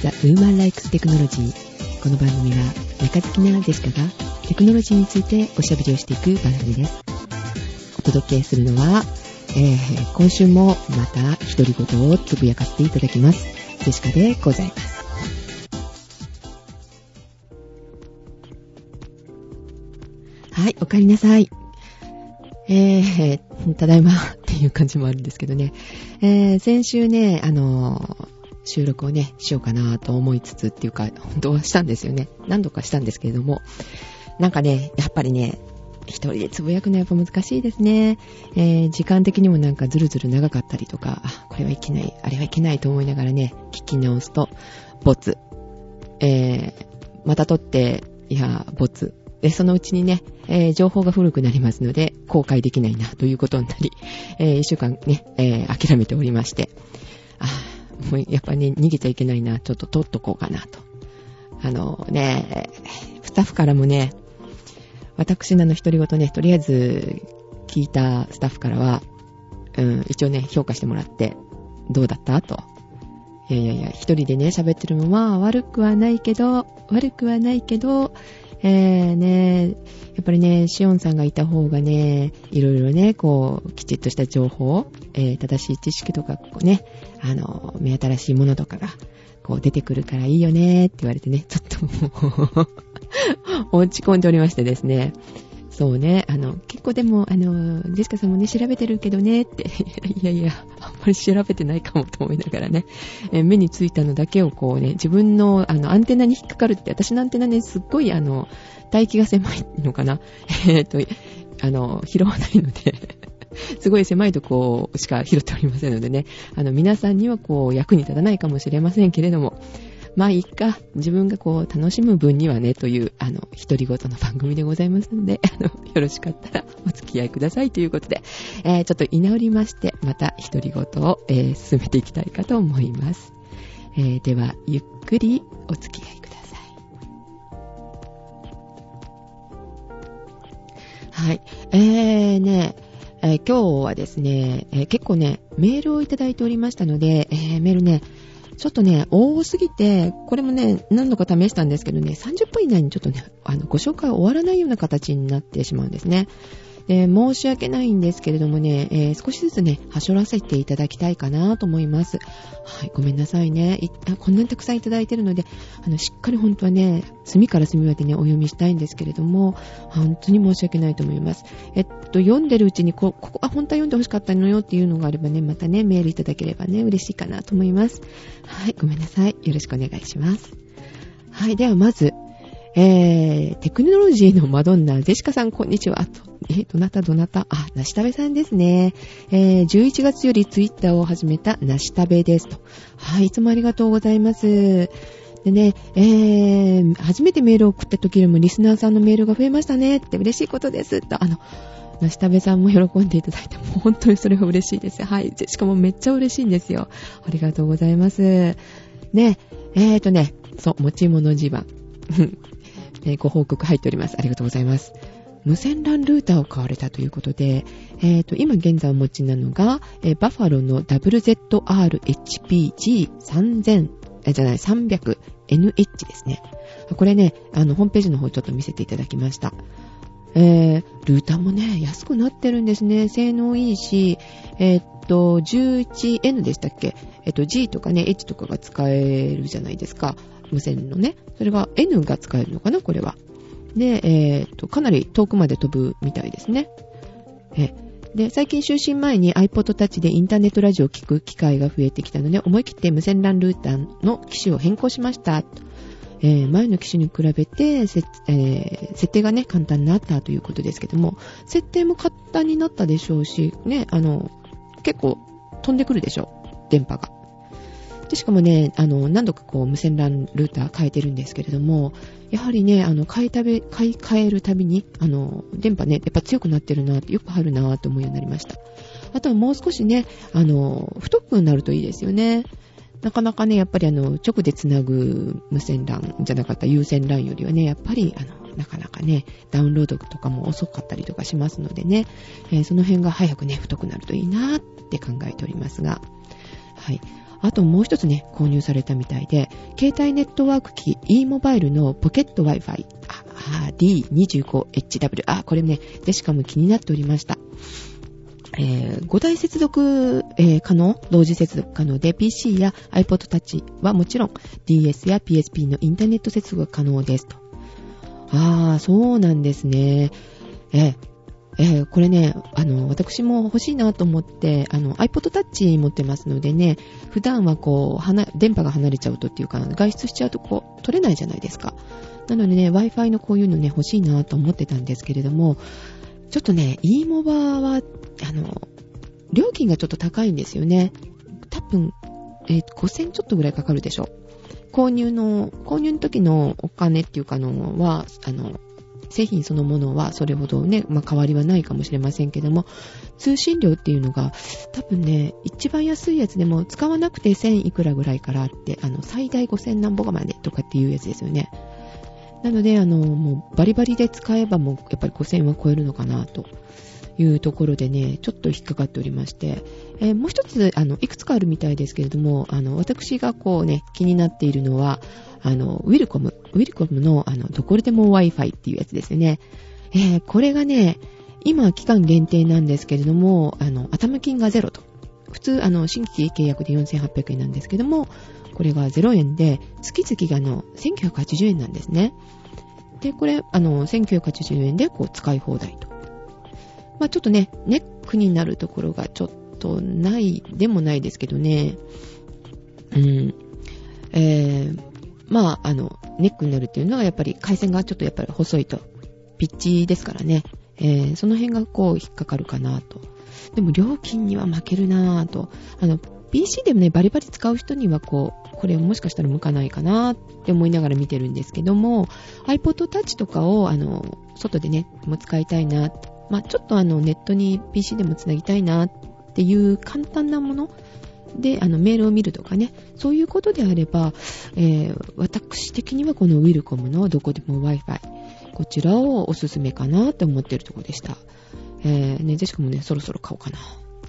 The Woman Likes Technology この番組は中好きなジェシカがテクノロジーについておしゃべりをしていく番組ですお届けするのは、えー、今週もまた独り言をつぶやかせていただきますジェシカでございますはい、お帰りなさい。えー、ただいまっていう感じもあるんですけどね。えー、先週ね、あの、収録をね、しようかなと思いつつっていうか、本当はしたんですよね。何度かしたんですけれども、なんかね、やっぱりね、一人でつぶやくのはやっぱ難しいですね。えー、時間的にもなんかずるずる長かったりとか、あこれはいけない、あれはいけないと思いながらね、聞き直すと、ボツ。えー、また撮って、いや、ボツ。で、そのうちにね、えー、情報が古くなりますので、公開できないな、ということになり、えー、一週間ね、えー、諦めておりまして、あもうやっぱりね、逃げちゃいけないな、ちょっと撮っとこうかなと。あのね、スタッフからもね、私なの一人ごとね、とりあえず聞いたスタッフからは、うん、一応ね、評価してもらって、どうだった？と。いやいやいや、一人でね、喋ってるのは悪くはないけど、悪くはないけど、えー、ね、やっぱりね、シオンさんがいた方がね、いろいろね、こう、きちっとした情報、えー、正しい知識とか、こうね、あの、目新しいものとかが、こう出てくるからいいよねって言われてね、ちょっともう 落ち込んでおりましてですね、そうね、あの、結構でも、あの、ジェシカさんもね、調べてるけどね、って、いやいや、り調べてないかもと思いながらね、え目についたのだけをこうね、自分の、あの、アンテナに引っかかるって、私のアンテナね、すっごい、あの、帯域が狭いのかな。えっと、あの、拾わないので。すごい狭いとこしか拾っておりませんのでね、あの、皆さんにはこう、役に立たないかもしれませんけれども、まあいいか、自分がこう楽しむ分にはね、という、あの、独り言の番組でございますので、あの、よろしかったらお付き合いくださいということで、えー、ちょっと居直りまして、また独り言を、えー、進めていきたいかと思います。えー、では、ゆっくりお付き合いください。はい。えーね、えー、今日はですね、えー、結構ね、メールをいただいておりましたので、えー、メールね、ちょっとね、多すぎて、これもね、何度か試したんですけどね、30分以内にちょっとね、あの、ご紹介終わらないような形になってしまうんですね。で、申し訳ないんですけれどもね、えー、少しずつね、はしょらせていただきたいかなと思います。はい、ごめんなさいね。こんなにたくさんいただいてるので、あの、しっかり本当はね、隅から隅までね、お読みしたいんですけれども、本当に申し訳ないと思います。えっと、読んでるうちにこ、ここ、あ、本当は読んでほしかったのよっていうのがあればね、またね、メールいただければね、嬉しいかなと思います。はい、ごめんなさい。よろしくお願いします。はい、ではまず、えー、テクノロジーのマドンナ、ジェシカさん、こんにちは。え、どなたどなた？あ、なし食べさんですね。えー、11月よりツイッターを始めたなし食べですと。はい、いつもありがとうございます。でね、えー、初めてメールを送った時よりもリスナーさんのメールが増えましたねって嬉しいことです。と、あの、なし食べさんも喜んでいただいて、もう本当にそれが嬉しいです。はい。しかもめっちゃ嬉しいんですよ。ありがとうございます。ね、えーとね、そう、持ち物自慢。えー、ご報告入っております。ありがとうございます。無線 LAN ルーターを買われたということで、えー、と今現在お持ちなのが、えー、バファロの WZR-HPG3000、えじゃない、300NH ですね。これね、あの、ホームページの方ちょっと見せていただきました。えー、ルーターもね、安くなってるんですね。性能いいし、えー、っと、11N でしたっけ？え、っと、G とかね、H とかが使えるじゃないですか。無線のね。それが N が使えるのかな、これは。で、えー、っと、かなり遠くまで飛ぶみたいですね。えで、最近就寝前に iPod Touch でインターネットラジオを聞く機会が増えてきたので、思い切って無線 LAN ルーターの機種を変更しました。えー、前の機種に比べて、えー、設定がね、簡単になったということですけども、設定も簡単になったでしょうし、ね、あの、結構飛んでくるでしょう、電波が。で、しかもね、あの、何度かこう、無線 LAN ルーター変えてるんですけれども、やはりね、あの、買いたべ、買い替えるたびに、あの、電波ね、やっぱ強くなってるなよくあるなと思うようになりました。あとはもう少しね、あの、太くなるといいですよね。なかなかね、やっぱりあの、直で繋ぐ無線 LAN じゃなかった有線 LAN よりはね、やっぱりあの、なかなかね、ダウンロードとかも遅かったりとかしますのでね、えー、その辺が早くね、太くなるといいなって考えておりますが、はい。あともう一つね、購入されたみたいで、携帯ネットワーク機 e モバイルのポケット Wi-Fi D25HW。あ、これね、でしかも気になっておりました。えー、5台接続、えー、可能同時接続可能で PC や iPod Touch はもちろん DS や PSP のインターネット接続が可能ですと。あー、そうなんですね。えー、えー、これね、あの、私も欲しいなと思って、あの、iPod Touch 持ってますのでね、普段はこう、電波が離れちゃうとっていうか、外出しちゃうとこう、取れないじゃないですか。なのでね、Wi-Fi のこういうのね、欲しいなと思ってたんですけれども、ちょっとね、e モバは、あの、料金がちょっと高いんですよね。多分、えー、5000ちょっとぐらいかかるでしょ。購入の、購入の時のお金っていうかのは、あの、製品そのものはそれほどね、まあ、変わりはないかもしれませんけども、通信料っていうのが、多分ね、一番安いやつでも使わなくて1000いくらぐらいからあって、あの、最大5000何ぼかまでとかっていうやつですよね。なので、あの、もうバリバリで使えばもうやっぱり5000は超えるのかなというところでね、ちょっと引っかかっておりまして、えー、もう一つ、あの、いくつかあるみたいですけれども、あの、私がこうね、気になっているのは、あの、ウィルコム、ウィルコムの、あの、どこでも Wi-Fi っていうやつですよね。えー、これがね、今期間限定なんですけれども、あの、頭金がゼロと。普通、あの、新規契約で4800円なんですけども、これが0円で、月々があの、1980円なんですね。で、これ、あの、1980円でこう使い放題と。まあちょっとね、ネックになるところがちょっとないでもないですけどね。うん。えー、まああの、ネックになるっていうのはやっぱり回線がちょっとやっぱり細いと。ピッチですからね。えー、その辺がこう引っかかるかなと。でも料金には負けるなぁと。あの、PC でもね、バリバリ使う人にはこう、これもしかしたら向かないかなって思いながら見てるんですけども、iPod Touch とかを、あの、外でね、も使いたいな、まあ、ちょっとあの、ネットに PC でもつなぎたいなっていう簡単なもので、あの、メールを見るとかね、そういうことであれば、えー、私的にはこのウィルコムのどこでも Wi-Fi、こちらをおすすめかなって思ってるとこでした。えー、ね、ぜしかもね、そろそろ買おうかな、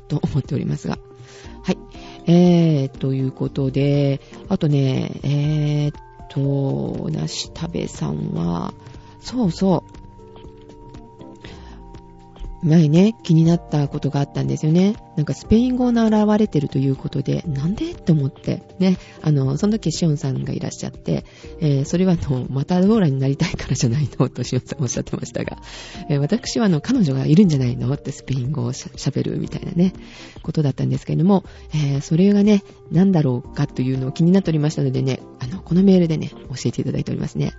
と思っておりますが。はい。えー、ということで、あとね、えー、っと、なしたべさんは、そうそう、前ね、気になったことがあったんですよね。なんかスペイン語の現れてるということで、なんでって思って、ね、あの、その時シオンさんがいらっしゃって、えー、それはあの、マタドーラになりたいからじゃないの？とシオンさんおっしゃってましたが、えー、私はあの、彼女がいるんじゃないの？ってスペイン語を喋るみたいなね、ことだったんですけれども、えー、それがね、何だろうかというのを気になっておりましたのでね、あの、このメールでね、教えていただいておりますね。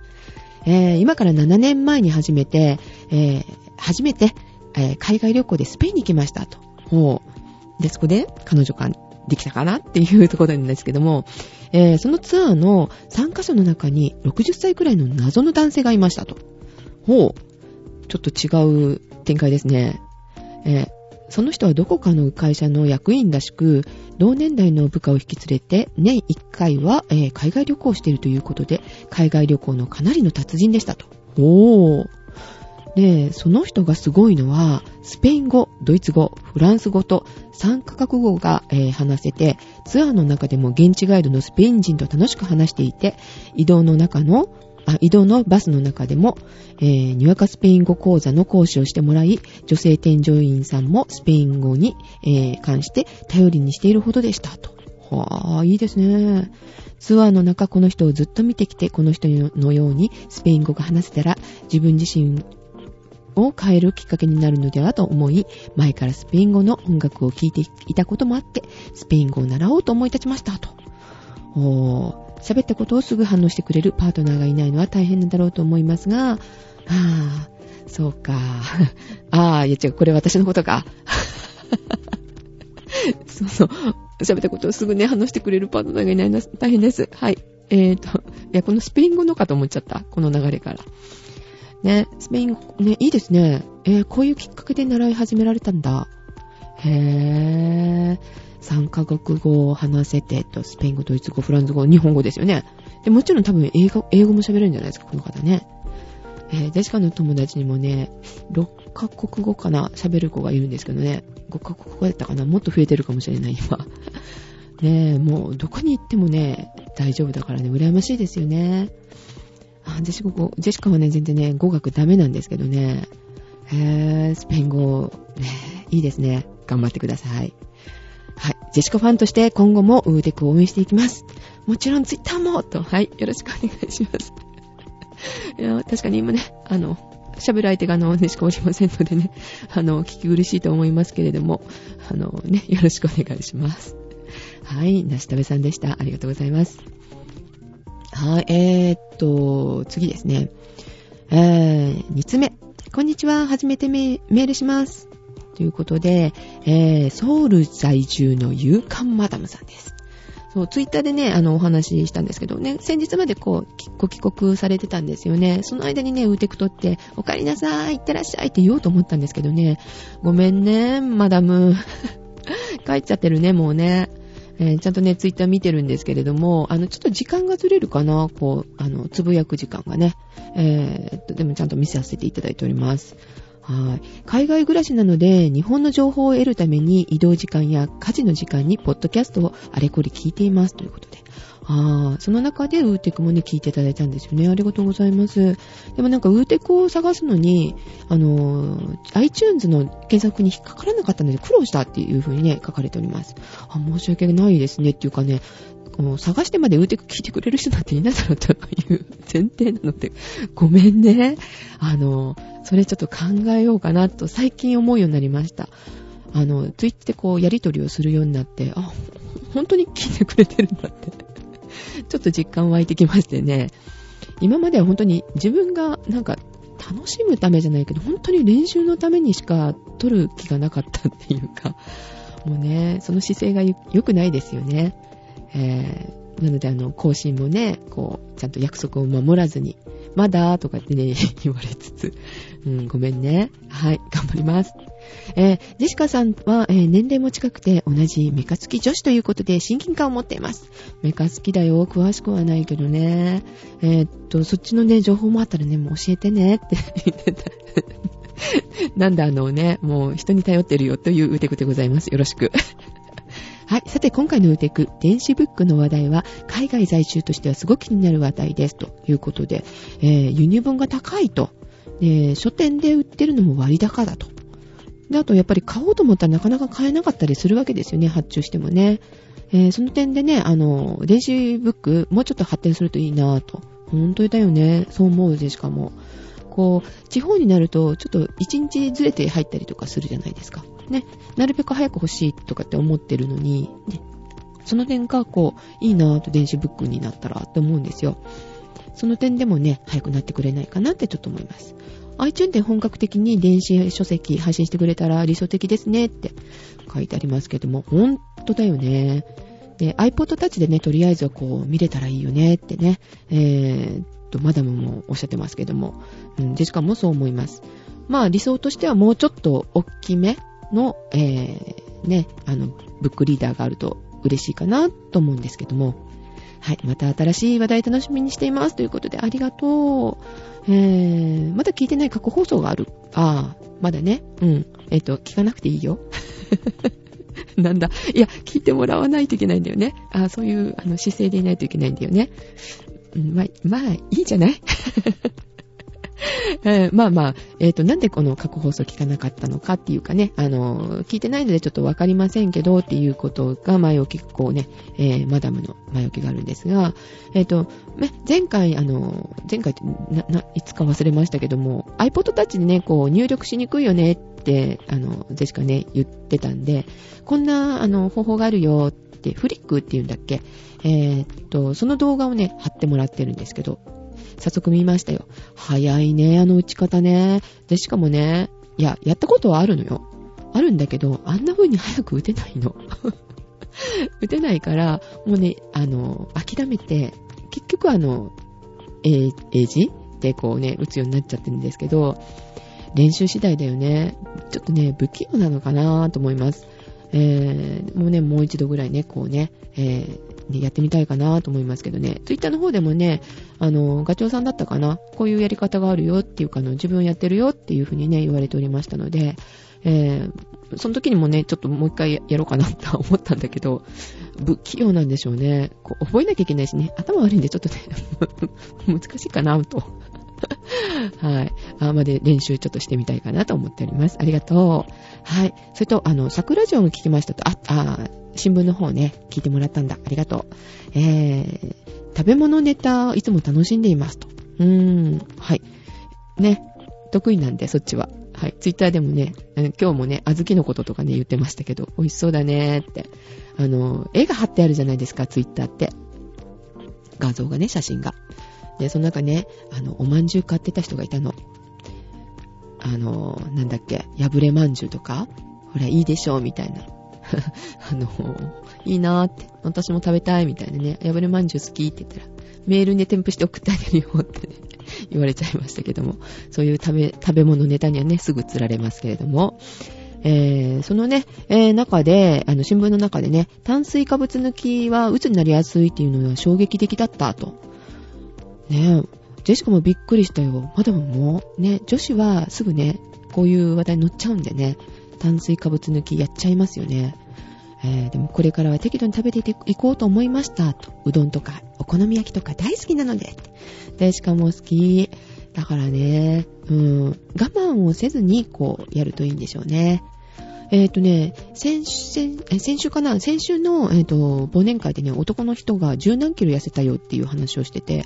えー、今から7年前に始めて、えー、初めて、えー、海外旅行でスペインに行きましたと。ほう。で、そこで彼女ができたかなっていうところなんですけども、えー、そのツアーの参加者の中に60歳くらいの謎の男性がいましたと。ほう。ちょっと違う展開ですね。えー、その人はどこかの会社の役員らしく、同年代の部下を引き連れて、年1回は、えー、海外旅行をしているということで、海外旅行のかなりの達人でしたと。おー。で、その人がすごいのは、スペイン語、ドイツ語、フランス語と3カ国語が、えー、話せて、ツアーの中でも現地ガイドのスペイン人と楽しく話していて、移動の中の、あ移動のバスの中でも、えー、にわかスペイン語講座の講師をしてもらい、女性添乗員さんもスペイン語に、えー、関して頼りにしているほどでしたと。はぁ、いいですね。ツアーの中、この人をずっと見てきて、この人のようにスペイン語が話せたら、自分自身を変えるきっかけになるのではと思い、前からスペイン語の音楽を聴いていたこともあって、スペイン語を習おうと思い立ちましたと。おー、喋ったことをすぐ反応してくれるパートナーがいないのは大変なんだろうと思いますが、ああ、そうか。ああ、いや違う、これ私のことか。そうそう。喋ったことをすぐね、反応してくれるパートナーがいないのは大変です。はい。えーと、いや、このスペイン語のかと思っちゃった。この流れから。ね、スペイン語、ね、いいですね。えー、こういうきっかけで習い始められたんだ。へぇー。3カ国語を話せて、と、スペイン語、ドイツ語、フランス語、日本語ですよね。で、もちろん多分英語、英語も喋れるんじゃないですか、この方ね。えー、デシカの友達にもね、6カ国語かな、喋る子がいるんですけどね。5カ国語だったかな、もっと増えてるかもしれない、今。ねえ、もうどこに行ってもね、大丈夫だからね、羨ましいですよね。あ、ジェシカジェシカはね、全然ね、語学ダメなんですけどね。へ、スペイン語、ね、いいですね。頑張ってください。はい。ジェシカファンとして今後もウーテクを応援していきます。もちろんツイッターもと、はい。よろしくお願いします。いや、確かに今ね、あの、喋る相手があの、ねしかおりませんのでね、あの、聞き苦しいと思いますけれども、あのね、よろしくお願いします。はい、なしたべさんでした。ありがとうございます。はい、えー、っと、次ですね。えー、2つ目。こんにちは、初めてメールします。ということで、えー、ソウル在住の勇敢マダムさんです。そう、ツイッターでね、あの、お話ししたんですけどね、先日までこう、ご帰国されてたんですよね。その間にね、ウーテクトって、お帰りなさい、行ってらっしゃいって言おうと思ったんですけどね、ごめんね、マダム。帰っちゃってるね、もうね。えー、ちゃんとね、ツイッター見てるんですけれども、あの、ちょっと時間がずれるかな、こう、あの、つぶやく時間がね。えー、っと、でもちゃんと見させていただいております。はい。海外暮らしなので、日本の情報を得るために移動時間や家事の時間にポッドキャストをあれこれ聞いていますということで。ああ、その中でウーテクもね、聞いていただいたんですよね。ありがとうございます。でもなんかウーテクを探すのに、あのー、iTunes の検索に引っかからなかったので苦労したっていう風にね、書かれております。あ、申し訳ないですねっていうかね、こう探してまでウーテク聞いてくれる人なんていないだろうという前提なので、ごめんね。あの、それちょっと考えようかなと最近思うようになりました。あの、ツイッターでこうやりとりをするようになって、あ、本当に聞いてくれてるんだって。ちょっと実感湧いてきましてね。今までは本当に自分がなんか楽しむためじゃないけど、本当に練習のためにしか撮る気がなかったっていうか、もうね、その姿勢が良くないですよね。えー、なのであの、更新もね、こう、ちゃんと約束を守らずに、まだとかってね、言われつつ、うん、ごめんね。はい、頑張ります。えー、ジェシカさんは、えー、年齢も近くて同じメカ付き女子ということで親近感を持っています。メカ付きだよ。詳しくはないけどね。えー、っと、そっちのね、情報もあったらね、もう教えてねって言ってた。なんだあのね、もう人に頼ってるよという腕テクでございます。よろしく。はい。さて、今回のウテク、電子ブックの話題は、海外在住としてはすごく気になる話題です。ということで、えー、輸入分が高いと。で、書店で売ってるのも割高だと。で、あと、やっぱり買おうと思ったらなかなか買えなかったりするわけですよね。発注してもね。えー、その点でね、あの、電子ブック、もうちょっと発展するといいなぁと。本当だよね。そう思うで、しかも。こう、地方になると、ちょっと一日ずれて入ったりとかするじゃないですか。ね、なるべく早く欲しいとかって思ってるのに、ね、その点がこう、いいなぁと電子ブックになったらって思うんですよ。その点でもね、早くなってくれないかなってちょっと思います。iTunes で本格的に電子書籍配信してくれたら理想的ですねって書いてありますけども、ほんとだよね。で、iPod Touch でね、とりあえずはこう見れたらいいよねってね、えー、っと、マダムもおっしゃってますけども、うん、ジェシカもそう思います。まあ理想としてはもうちょっと大きめの、えー、ね、あの、ブックリーダーがあると嬉しいかなと思うんですけども。はい。また新しい話題楽しみにしています。ということで、ありがとう。えー、まだ聞いてない過去放送がある。ああ、まだね。うん。えっ、ー、と、聞かなくていいよ。なんだ。いや、聞いてもらわないといけないんだよね。あ、そういう、あの、姿勢でいないといけないんだよね。うん、まあ、まあ、いいじゃない？えー、まあまあ、えっ、ー、と、なんでこの過去放送聞かなかったのかっていうかね、あの、聞いてないのでちょっとわかりませんけどっていうことが前置き、こうね、えー、マダムの前置きがあるんですが、えっ、と、前回、あの、前回ってな、な、いつか忘れましたけども、iPod Touch でね、こう入力しにくいよねって、あの、ゼシカね、言ってたんで、こんな、あの、方法があるよって、フリックっていうんだっけ？えっと、その動画をね、貼ってもらってるんですけど、早速見ましたよ。早いね、あの打ち方ね。で、しかもね、いや、やったことはあるのよ。あるんだけど、あんな風に早く打てないの。打てないから、もうね、あの、諦めて、結局あの、英字でこうね、打つようになっちゃってるんですけど、練習次第だよね。ちょっとね、不器用なのかなと思います。えー、もうね、もう一度ぐらいね、こうね、えー、やってみたいかなと思いますけどね。ツイッターの方でもね、あの、ガチョウさんだったかなこういうやり方があるよっていうかあの、自分やってるよっていうふうにね、言われておりましたので、えー、その時にもね、ちょっともう一回やろうかなと思ったんだけど、不器用なんでしょうね。こう覚えなきゃいけないしね、頭悪いんでちょっとね、難しいかなと。はい。あまで練習ちょっとしてみたいかなと思っております。ありがとう。はい。それと、あの、桜城を聞きましたと、あ、あ、新聞の方ね、聞いてもらったんだ。ありがとう。えー、食べ物ネタ、いつも楽しんでいますと。うーん、はい。ね、得意なんで、そっちは。はい。ツイッターでもね、今日もね、小豆のこととかね、言ってましたけど、美味しそうだねって。あの、絵が貼ってあるじゃないですか、ツイッターって。画像がね、写真が。で、その中ね、あの、おまんじゅう買ってた人がいたの。あの、なんだっけ、破れまんじゅうとか、ほら、いいでしょう、みたいな。あの、いいなーって、私も食べたい、みたいなね、破れまんじゅう好きって言ったら、メールに添付して送ってあげるよってね、言われちゃいましたけども、そういう食べ、食べ物ネタにはね、すぐ釣られますけれども、えー、そのね、えー、中で、あの、新聞の中でね、炭水化物抜きは鬱になりやすいっていうのは衝撃的だったと。ねえジェシカもびっくりしたよ。まだもう、ね、女子はすぐね、こういう話題に乗っちゃうんでね、炭水化物抜きやっちゃいますよね。えー、でもこれからは適度に食べていこうと思いました。と。うどんとか、お好み焼きとか大好きなので。で、しかも好き。だからね、うん、我慢をせずに、こう、やるといいんでしょうね。えっ、ー、とね、先先先週かな？先週の、えっ、ー、と、忘年会でね、男の人が十何キロ痩せたよっていう話をしてて、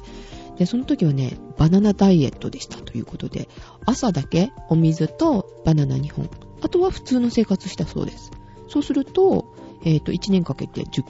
で、その時はね、バナナダイエットでしたということで、朝だけお水とバナナ2本、あとは普通の生活したそうです。そうすると、えっ、ー、と、1年かけて10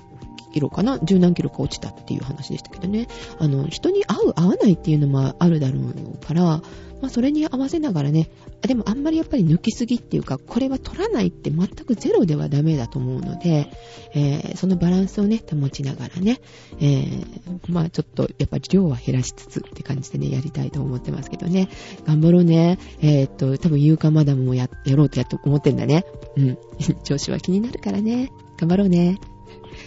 キロかな？10何キロか落ちたっていう話でしたけどね。あの、人に合う合わないっていうのもあるだろうから、まあ、それに合わせながらね、でもあんまりやっぱり抜きすぎっていうか、これは取らないって全くゼロではダメだと思うので、えー、そのバランスをね、保ちながらね、えー、まあちょっとやっぱり量は減らしつつって感じでね、やりたいと思ってますけどね。頑張ろうね。えー、っと、多分勇敢マダムもや、やろうとやっと思ってんだね。うん。調子は気になるからね。頑張ろうね。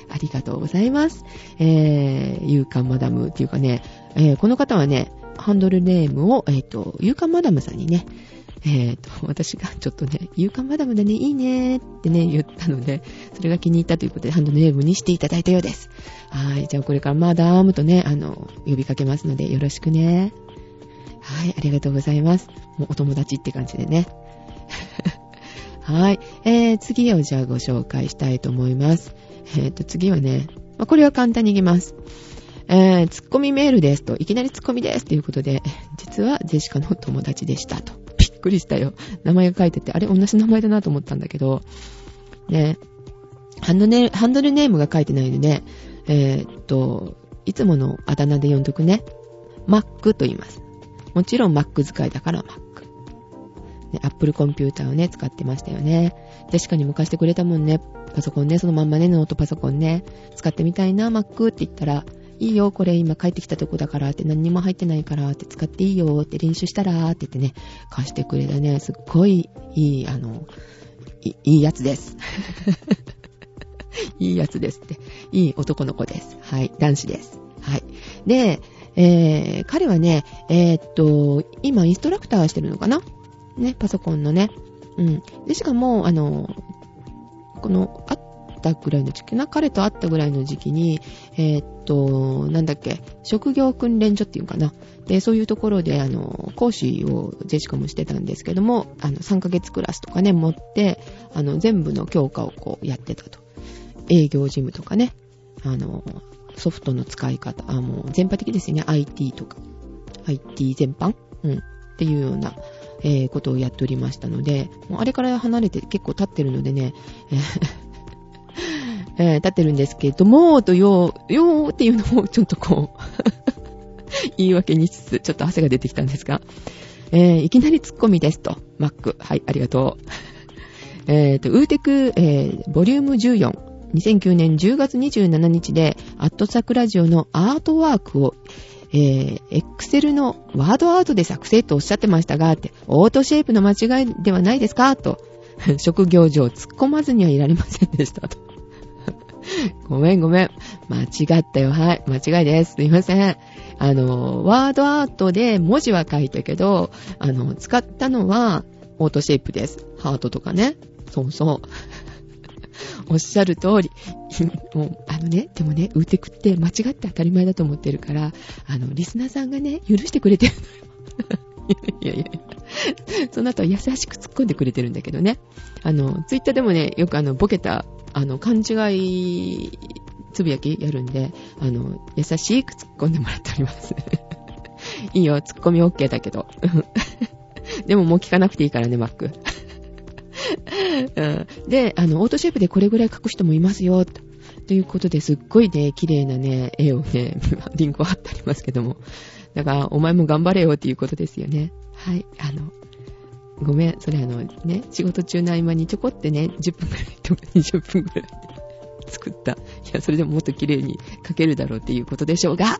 ありがとうございます。えー、勇敢マダムっていうかね、えー、この方はね、ハンドルネームを、えっ、と、勇敢マダムさんにね、え、ー、と、私がちょっとね、勇敢マダムだね、いいねってね、言ったので、それが気に入ったということで、ハンドネームにしていただいたようです。はい。じゃあこれからマダムとね、あの、呼びかけますので、よろしくね。はい。ありがとうございます。もうお友達って感じでね。はい。えー、次をじゃあご紹介したいと思います。え、ー、と、次はね、まあ、これは簡単にいきます。えー、ツッコミメールですと、いきなりツッコミですということで、実はジェシカの友達でしたと。くりしたよ。名前が書いてて、あれ同じ名前だなと思ったんだけど、ね、ハンドネハンドルネームが書いてないので、ねえー、っと、いつものあだ名で呼んどくね。マックと言います。もちろん Mac 使いだからマック。ね、Apple コンピューターをね、使ってましたよね。ジェシカにも貸してくれたもんね。パソコンね、そのまんまね、ノートパソコンね、使ってみたいな、Mac って言ったら、いいよ、これ今帰ってきたとこだからって何にも入ってないからって使っていいよって練習したらって言ってね、貸してくれたね、すっごいいい、あの、いいやつです。いいやつですって。いい男の子です。はい、男子です。はい。で、えー、彼はね、えー、っと、今インストラクターしてるのかな？ね、パソコンのね。うん。で、しかも、あの、この、会ったぐらいの時期な、彼と会ったぐらいの時期に、えー、っと、なんだっけ、職業訓練所っていうかな。で、そういうところで、あの、講師をジェシカもしてたんですけども、あの、3ヶ月クラスとかね、持って、あの、全部の教科をこうやってたと。営業事務とかね、あの、ソフトの使い方、あ、もう全般的ですね、IT とか。IT 全般？うん。っていうような、えー、ことをやっておりましたので、もうあれから離れて結構経ってるのでね、えー、経ってるんですけども、と、よー、よーっていうのをちょっとこう 言い訳にしつつ、ちょっと汗が出てきたんですが、えー、いきなりツッコミですと、マック。はい、ありがとう。えっと、ウーテク、えー、ボリューム14。2009年10月27日で、アットサクラジオのアートワークをえー、エクセルのワードアートで作成とおっしゃってましたが、って、オートシェイプの間違いではないですか？と、職業上突っ込まずにはいられませんでしたと。ごめんごめん。間違ったよ。はい。間違いです。すいません。あの、ワードアートで文字は書いたけど、あの、使ったのは、オートシェイプです。ハートとかね。そうそう。おっしゃる通り。もう、あのね、でもね、ウーテクって間違って当たり前だと思ってるから、あの、リスナーさんがね、許してくれてるのよ。いやいやいや。その後優しく突っ込んでくれてるんだけどね。あの、ツイッターでもね、よくあの、ボケた、あの、勘違いつぶやきやるんで、あの、優しく突っ込んでもらっております。いいよ、突っ込み OK だけど。でももう聞かなくていいからね、マック。うん、で、あの、オートシェイプでこれぐらい書く人もいますよ、と。ということで、すっごいね、綺麗なね、絵をね、リンクを貼ってありますけども。だから、お前も頑張れよっていうことですよね。はい。あの、ごめん、それあのね、仕事中の合間にちょこってね、10分くらいとか20分くらい作った。いや、それでももっと綺麗に書けるだろうっていうことでしょうが、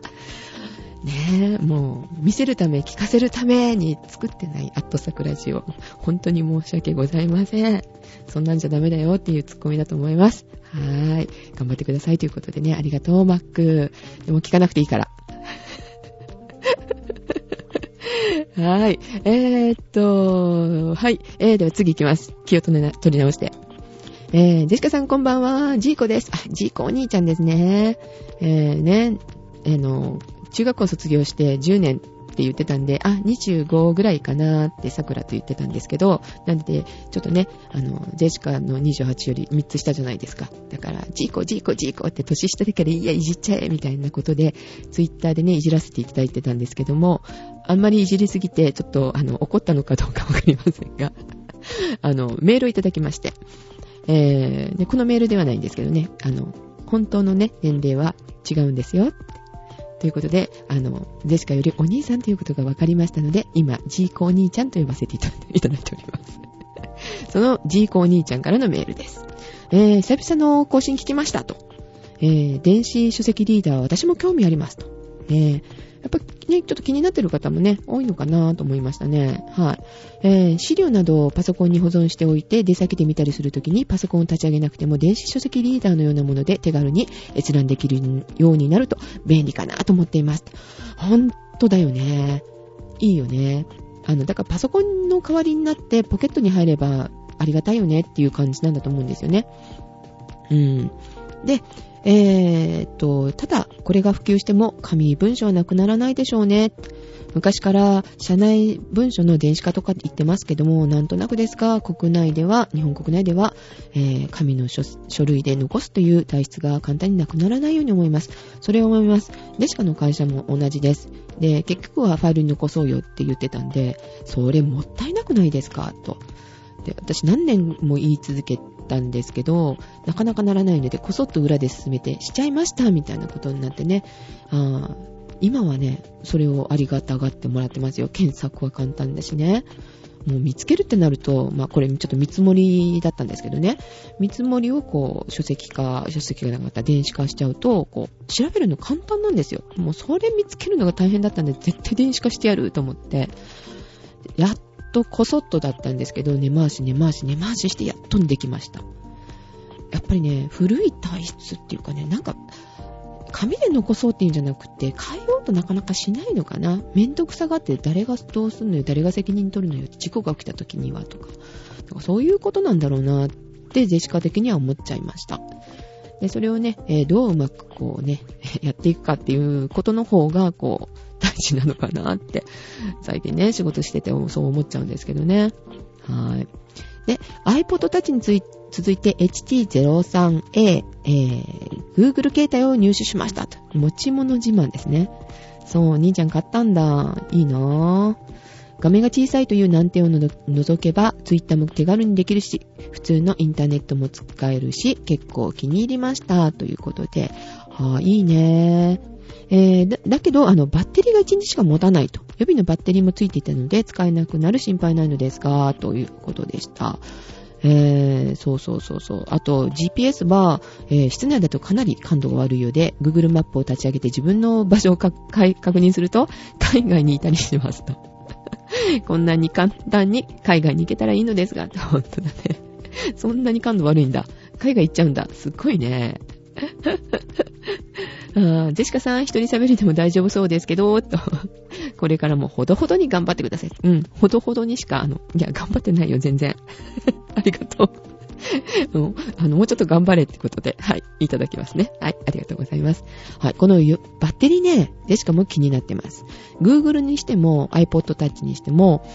ねえ、もう、見せるため、聞かせるために作ってないアットサクラジオ。本当に申し訳ございません。そんなんじゃダメだよっていうツッコミだと思います。はーい。頑張ってくださいということでね、ありがとう、マック。でも聞かなくていいから。はい。えー、っと、はい。えー、では次行きます。気を取り直して。えー、ジェシカさんこんばんは。ジーコです。あ、ジーコお兄ちゃんですね。えー、ね、あの、中学校卒業して10年って言ってたんで、あ、25ぐらいかなって桜と言ってたんですけど、なんで、ちょっとね、あの、ジェシカの28より3つ下じゃないですか。だから、ジーコ、ジーコ、ジーコって年下だからいや、いじっちゃえみたいなことで、ツイッターでね、いじらせていただいてたんですけども、あんまりいじりすぎて、ちょっと、あの、怒ったのかどうかわかりませんが、あの、メールをいただきまして、えー、で、このメールではないんですけどね、あの、本当のね、年齢は違うんですよ。ということで、あの、ジェシカよりお兄さんということが分かりましたので、今、ジーコお兄ちゃんと呼ばせていただいております。そのジーコお兄ちゃんからのメールです。えー、久々の更新聞きましたと。えー、電子書籍リーダーは私も興味ありますと。えー、やっぱね、ちょっと気になってる方もね、多いのかなと思いましたね。はい。えー、資料などをパソコンに保存しておいて、出先で見たりするときにパソコンを立ち上げなくても電子書籍リーダーのようなもので手軽に閲覧できるようになると便利かなと思っています。ほんとだよね。いいよね。あの、だからパソコンの代わりになってポケットに入ればありがたいよねっていう感じなんだと思うんですよね。うん。で、えー、っと、ただ、これが普及しても紙文書はなくならないでしょうね。昔から社内文書の電子化とか言ってますけども、なんとなくですが、国内では、日本国内では、えー、紙の書類で残すという体質が簡単になくならないように思います。それを思います。デシカの会社も同じです。で、結局はファイルに残そうよって言ってたんで、それもったいなくないですか？と。で、私何年も言い続けったんですけど、なかなかならないので、こそっと裏で進めて、しちゃいましたみたいなことになってね、あ今はね、それをありがたがってもらってますよ。検索は簡単だしね。もう見つけるってなると、まあこれちょっと見積もりだったんですけどね、見積もりをこう書籍化、書籍がなかったら電子化しちゃうと、こう調べるの簡単なんですよ。もうそれ見つけるのが大変だったんで、絶対電子化してやると思って、やっとこそっとだったんですけど、根回し根回し根回ししてやっとできました。やっぱりね、古い体質っていうかね、なんか、紙で残そうっていうんじゃなくて、変えようとなかなかしないのかな。めんどくさがって誰がどうすんのよ、誰が責任取るのよ、事故が起きた時にはとか。かそういうことなんだろうなって、ジェシカ的には思っちゃいました。で、それをね、えー、どううまくこうね、やっていくかっていうことの方が、こう、大事なのかなって、最近ね、仕事しててそう思っちゃうんですけどね。はい。で、iPod Touch につい続いて HT03A、えー、Google 携帯を入手しましたと。持ち物自慢ですね。そう、兄ちゃん買ったんだ。いいなぁ。画面が小さいという難点を除けば、Twitter も手軽にできるし、普通のインターネットも使えるし、結構気に入りました。ということで、はぁ、いいねえー、だだけど、あの、バッテリーが1日しか持たないと。予備のバッテリーもついていたので、使えなくなる心配ないのですが、ということでした。えー、そうそうそうそう。あと、GPS は、えー、室内だとかなり感度が悪いようで、Google マップを立ち上げて自分の場所をか確認すると、海外にいたりしますと。こんなに簡単に海外に行けたらいいのですが、本当だね。そんなに感度悪いんだ。海外行っちゃうんだ。すっごいね。ジェシカさん一人喋りでも大丈夫そうですけど、と。これからもほどほどに頑張ってください。うん、ほどほどにしか、あの、いや、頑張ってないよ、全然。ありがとう。うん、あの、もうちょっと頑張れってことで、はい、いただきますね。はい、ありがとうございます。はい、このバッテリーね、でしかも気になってます。Google にしても iPod Touch にしても、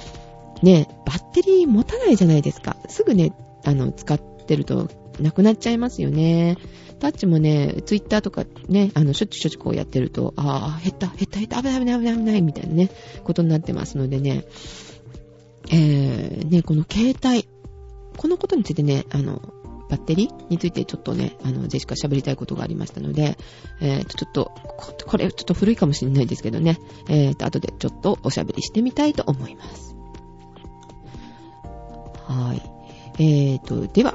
ね、バッテリー持たないじゃないですか。すぐね、あの、使ってるとなくなっちゃいますよね。タッチもね、ツイッターとかね、あの、しょっちゅうしょっちゅうこうやってると、ああ、減った、減った、減った、危ない危ない危ない危ない、みたいなね、ことになってますのでね、えー、ね、この携帯、このことについてね、あの、バッテリーについてちょっとね、あの、ジェシカ喋りたいことがありましたので、えーと、ちょっと、これちょっと古いかもしれないですけどね、えーと、後でちょっとおしゃべりしてみたいと思います。はい。えーと、では、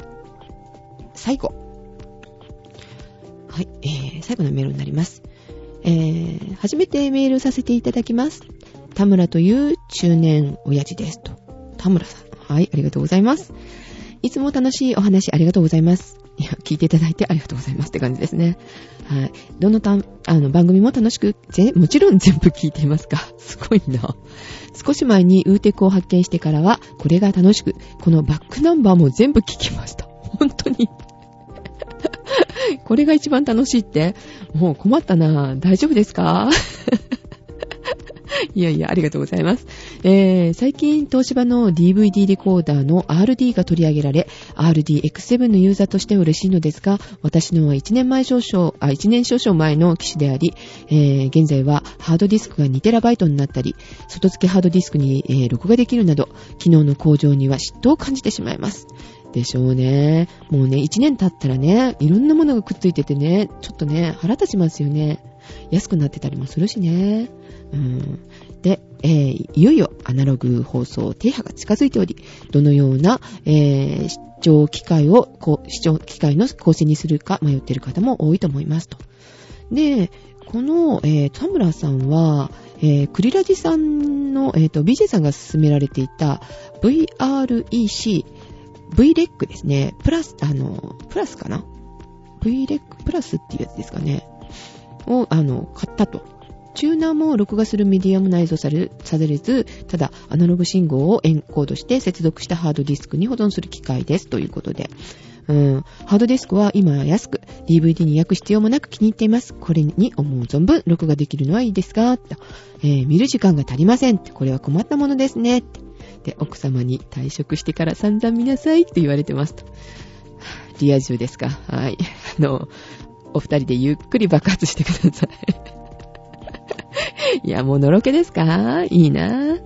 最後。はい、えー、最後のメールになります。えー、初めてメールさせていただきます。田村という中年親父ですと。田村さん。はい、ありがとうございます。いつも楽しいお話ありがとうございます。いや、聞いていただいてありがとうございますって感じですね。はい。どのたん、あの、番組も楽しく、ぜ、もちろん全部聞いていますか？すごいな。少し前にウーテクを発見してからは、これが楽しく、このバックナンバーも全部聞きました。本当にこれが一番楽しいって、もう困ったな。大丈夫ですか？いやいや、ありがとうございます。えー、最近、東芝の DVD レコーダーの RD が取り上げられ、RDX7 のユーザーとしては嬉しいのですが、私のは1年前少々、あ、1年少々前の機種であり、えー、現在はハードディスクが 2TB になったり、外付けハードディスクに、えー、録画できるなど、機能の向上には嫉妬を感じてしまいます。でしょうね。もうね、1年経ったらね、いろんなものがくっついててね、ちょっとね、腹立ちますよね。安くなってたりもするしね。うん。で、えー、いよいよアナログ放送停波が近づいており、どのような、えー、視聴機会を、視聴機会の構成にするか迷っている方も多いと思いますと。で、この、えー、田村さんは、えー、クリラジさんの、えっ、ー、と、BJ さんが勧められていた VREC VREC ですね。プラス、あの、プラスかな ?VREC プラスっていうやつですかね。を、あの、買ったと。チューナーも録画するメディアも内蔵されされず、ただアナログ信号をエンコードして接続したハードディスクに保存する機械ですということで。うん、ハードディスクは今は安く、DVD に焼く必要もなく気に入っています。これに思う存分録画できるのはいいですかと、えー、見る時間が足りません。これは困ったものですね。で、奥様に退職してから散々見なさいって言われてますと。リア充ですか？はい。あの、お二人でゆっくり爆発してください。いや、もうのろけですか？いいな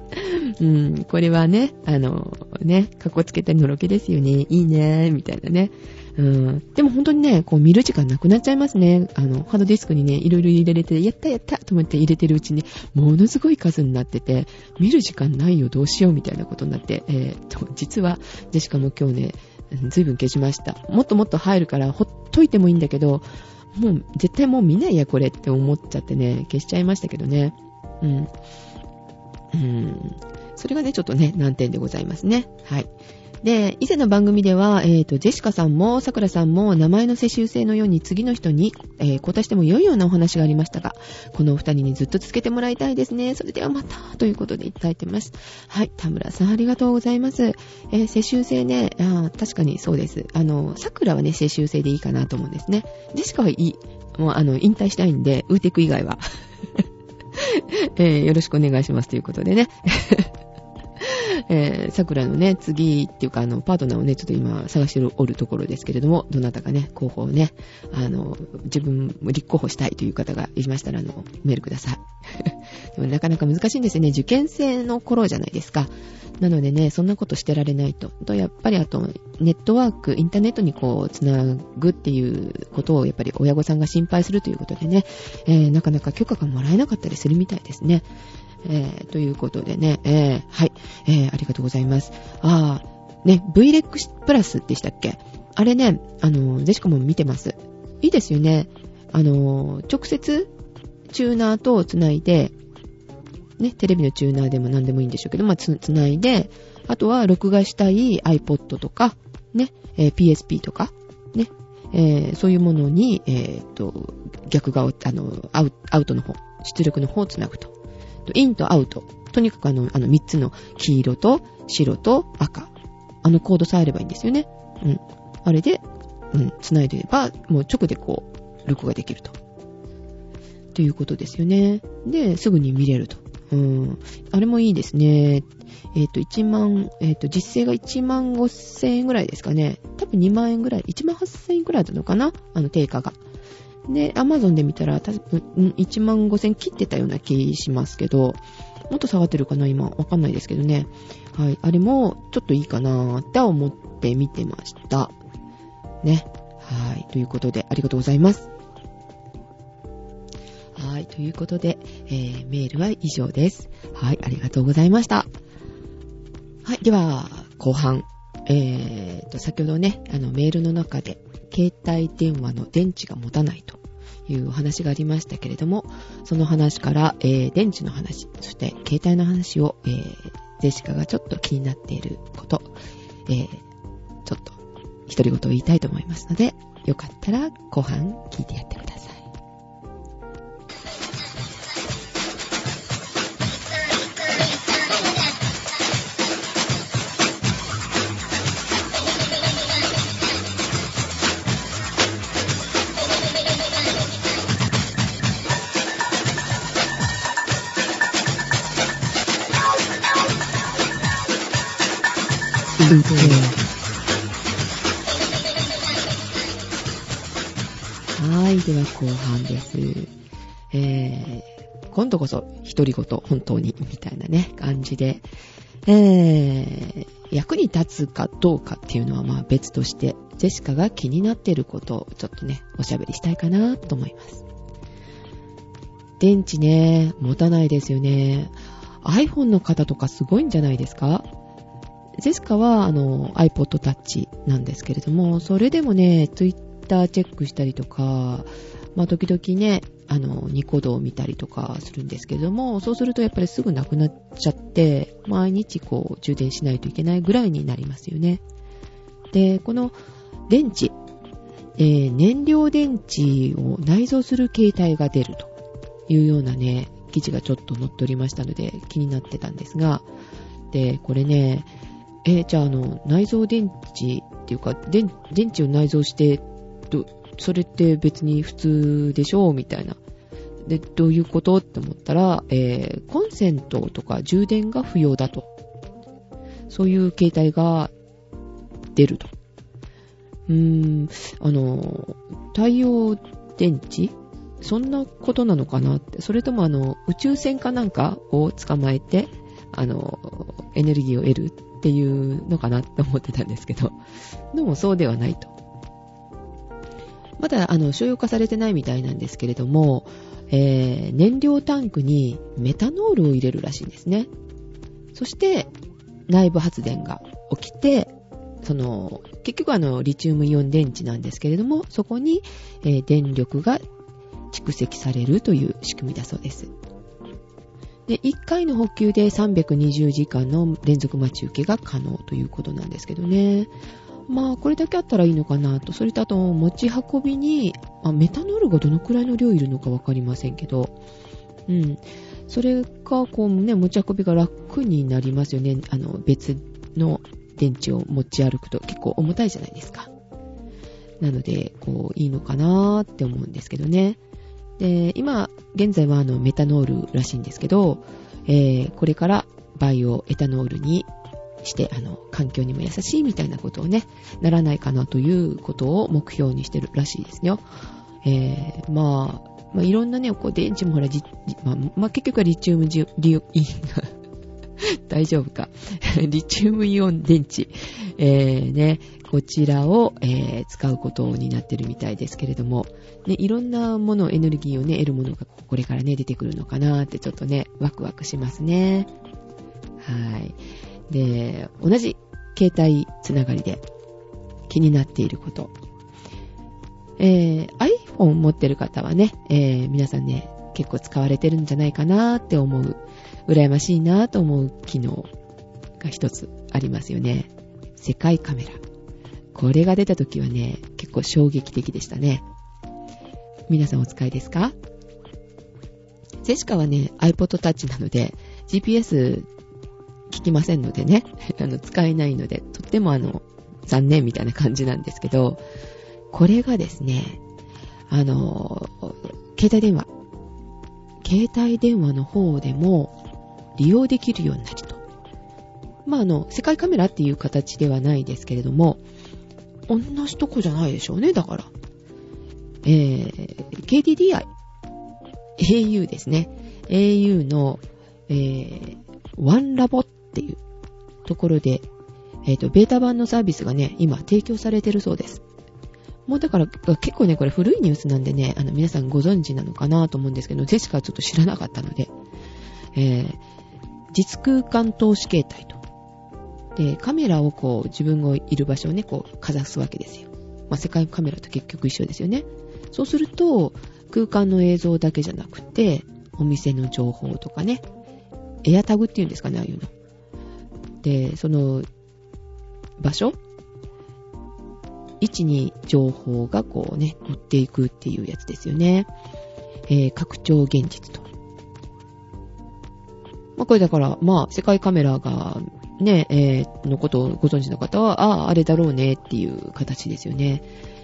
うん、これはね、あの、ね、かっこつけたりのろけですよね。いいねみたいなね。うん。でも本当にね、こう見る時間なくなっちゃいますね。あの、ハードディスクにね、いろいろ入れれて、やったやったと思って入れてるうちに、ものすごい数になってて、見る時間ないよ、どうしようみたいなことになって、えー、と、実は、ジェシカも今日ね、ずいぶん消しました。もっともっと入るからほっといてもいいんだけど、もう絶対もう見ないや、これって思っちゃってね、消しちゃいましたけどね。うん。うん。それがね、ちょっとね、難点でございますね。はい。で、以前の番組では、えっ、ー、と、ジェシカさんも、さくらさんも、名前の世襲制のように次の人に、えー、交代しても良いようなお話がありましたが、このお二人にずっと続けてもらいたいですね。それではまた、ということでいただいてます。はい、田村さんありがとうございます。えー、世襲制ね、あ確かにそうです。あの、さくらはね、世襲制でいいかなと思うんですね。ジェシカはいい。もう、あの、引退したいんで、ウーテク以外は。えー、よろしくお願いしますということでね。えー、桜のね、次っていうか、あの、パートナーをね、ちょっと今探しておるところですけれども、どなたかね、候補をね、あの、自分も立候補したいという方がいましたら、あの、メールください。でもなかなか難しいんですよね。受験生の頃じゃないですか。なのでね、そんなことしてられないと。と、やっぱりあと、ネットワーク、インターネットにこう、つなぐっていうことを、やっぱり親御さんが心配するということでね、えー、なかなか許可がもらえなかったりするみたいですね。えー、ということでね、えー、はい、えー、ありがとうございます。あー、ね、VREX プラスでしたっけ？あれね、あの、ゼシコも見てます。いいですよね。あの、直接、チューナーとつないで、ね、テレビのチューナーでも何でもいいんでしょうけど、まあ、つ、つないで、あとは録画したい iPod とか、ね、えー、PSP とか、ね、えー、そういうものに、えー、と、逆側、あの、アウアウトの方、出力の方をつなぐと。インとアウト。とにかくあの、あの3つの黄色と白と赤。あのコードさえあればいいんですよね。うん。あれで、うん、繋いでれば、もう直でこう、録画できると。ということですよね。で、すぐに見れると。うん。あれもいいですね。えっ、ー、と、1万、えっ、ー、と、実勢が1万5千円ぐらいですかね。多分2万円ぐらい、1万8千円ぐらいだったのかな？あの、定価が。で、アマゾンで見たら、多分、1万5千切ってたような気しますけど、もっと下がってるかな今、わかんないですけどね。はい。あれも、ちょっといいかなーって思って見てました。ね。はい。ということで、ありがとうございます。はい。ということで、えー、メールは以上です。はい。ありがとうございました。はい。では、後半。えーと、先ほどね、あの、メールの中で、携帯電話の電池が持たないというお話がありましたけれども、その話から、えー、電池の話、そして携帯の話を、えー、ジェシカがちょっと気になっていること、えー、ちょっと、独り言を言いたいと思いますので、よかったら後半聞いてやってくださ。い、後半です。えー、今度こそ独り言本当にみたいなね、感じで、えー、役に立つかどうかっていうのはまあ別として、ジェシカが気になっていることをちょっとね、おしゃべりしたいかなと思います。電池ね、持たないですよね。iPhone の方とかすごいんじゃないですか？ジェスカはあの iPod Touch なんですけれども、それでもね、Twitter チェックしたりとか、まあ時々ね、あの、ニコ動を見たりとかするんですけども、そうするとやっぱりすぐなくなっちゃって、毎日こう充電しないといけないぐらいになりますよね。で、この電池、えー、燃料電池を内蔵する形態が出るというようなね、記事がちょっと載っておりましたので気になってたんですが、で、これね、えー、じゃあ、あの、内蔵電池っていうか、電池を内蔵して、どそれって別に普通でしょうみたいな。で、どういうことって思ったら、えー、コンセントとか充電が不要だと。そういう形態が出ると。うーん、あの、太陽電池？そんなことなのかなって。それともあの、宇宙船かなんかを捕まえて、あの、エネルギーを得るっていうのかなって思ってたんですけど、でもそうではないと。まだ、あの、所有化されてないみたいなんですけれども、えー、燃料タンクにメタノールを入れるらしいんですね。そして、内部発電が起きて、その、結局あの、リチウムイオン電池なんですけれども、そこに、えー、電力が蓄積されるという仕組みだそうです。で、1回の補給で320時間の連続待ち受けが可能ということなんですけどね。まあ、これだけあったらいいのかなと。それとあと、持ち運びに、あ、メタノールがどのくらいの量いるのかわかりませんけど、うん。それか、こうね、持ち運びが楽になりますよね。あの、別の電池を持ち歩くと結構重たいじゃないですか。なので、こう、いいのかなーって思うんですけどね。で、今、現在はあのメタノールらしいんですけど、えー、これからバイオエタノールにして、あの、環境にも優しいみたいなことをね、ならないかなということを目標にしてるらしいですよ。えー、まあ、まあ、いろんなね、こう、電池もほら、まあ、まあ、結局はリチウムジリオ、大丈夫か。リチウムイオン電池。えー、ね、こちらを、えー、使うことになってるみたいですけれども、ね、いろんなもの、エネルギーをね、得るものがこれからね、出てくるのかなってちょっとね、ワクワクしますね。はい。で、同じ携帯つながりで気になっていること。えー、iPhone 持ってる方はね、えー、皆さんね、結構使われてるんじゃないかなって思う、羨ましいなと思う機能が一つありますよね。世界カメラ。これが出た時はね、結構衝撃的でしたね。皆さんお使いですか？ジェシカはね、iPod Touch なので、GPS 聞きませんのでね、あの、使えないので、とってもあの、残念みたいな感じなんですけど、これがですね、あの、携帯電話、携帯電話の方でも利用できるようになると。まあ、あの、世界カメラっていう形ではないですけれども、同じとこじゃないでしょうね、だから。えー、KDDI、au ですね。au の、えー、ワンラボっていうところで、えっ、ー、と、ベータ版のサービスがね、今提供されてるそうです。もうだから、結構ね、これ古いニュースなんでね、あの、皆さんご存知なのかなと思うんですけど、ジェシカはちょっと知らなかったので、えー、実空間投資形態と。で、カメラをこう、自分がいる場所をね、こう、かざすわけですよ。まあ、世界カメラと結局一緒ですよね。そうすると、空間の映像だけじゃなくて、お店の情報とかね、エアタグっていうんですかね、ああいうの。で、その、場所？位置に情報がこうね、乗っていくっていうやつですよね。えー、拡張現実と。まあ、これだから、まあ、世界カメラが、ね、えー、のことをご存知の方は、ああ、あれだろうねっていう形ですよね。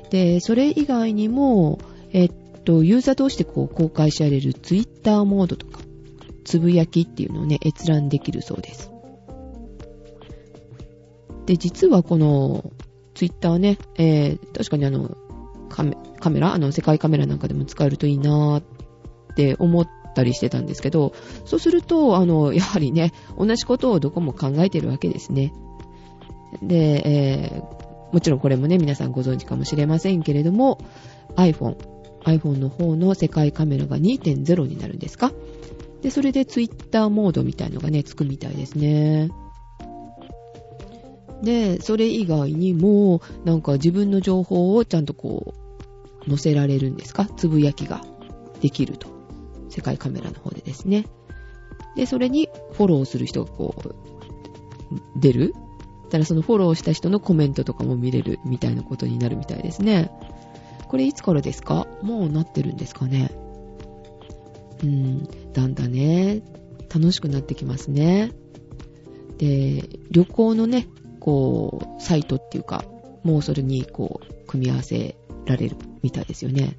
で、それ以外にも、えっと、ユーザー同士でこう公開されるツイッターモードとか、つぶやきっていうのをね、閲覧できるそうです。で、実はこの、ツイッターね、えー、確かにあの、カメカメラ、あの、世界カメラなんかでも使えるといいなーって思ったりしてたんですけど、そうすると、あの、やはりね、同じことをどこも考えてるわけですね。で、えー、もちろんこれもね、皆さんご存知かもしれませんけれども、iPhone、iPhone の方の世界カメラが2.0になるんですか？で、それで Twitter モードみたいのがね、つくみたいですね。で、それ以外にも、なんか自分の情報をちゃんとこう、載せられるんですか？つぶやきができると。世界カメラの方でですね。で、それにフォローする人がこう、出るただそのフォローした人のコメントとかも見れるみたいなことになるみたいですね。これいつからですか？もうなってるんですかね？うん、だんだんね、楽しくなってきますね。で、旅行のね、こう、サイトっていうか、もうそれにこう、組み合わせられるみたいですよね。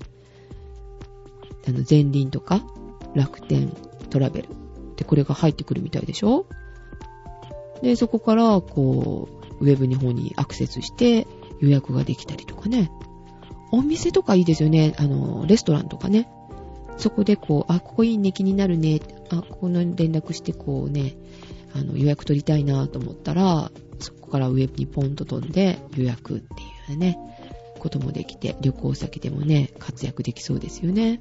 あの、前輪とか、楽天、トラベル。で、これが入ってくるみたいでしょ？で、そこから、こう、ウェブの方にアクセスして予約ができたりとかね。お店とかいいですよね。あの、レストランとかね。そこでこう、あ、ここいいね、気になるね。あ、ここの連絡してこうね、あの、予約取りたいなと思ったら、からウェブにポンと飛んで予約っていうね、こともできて、旅行先でもね、活躍できそうですよね。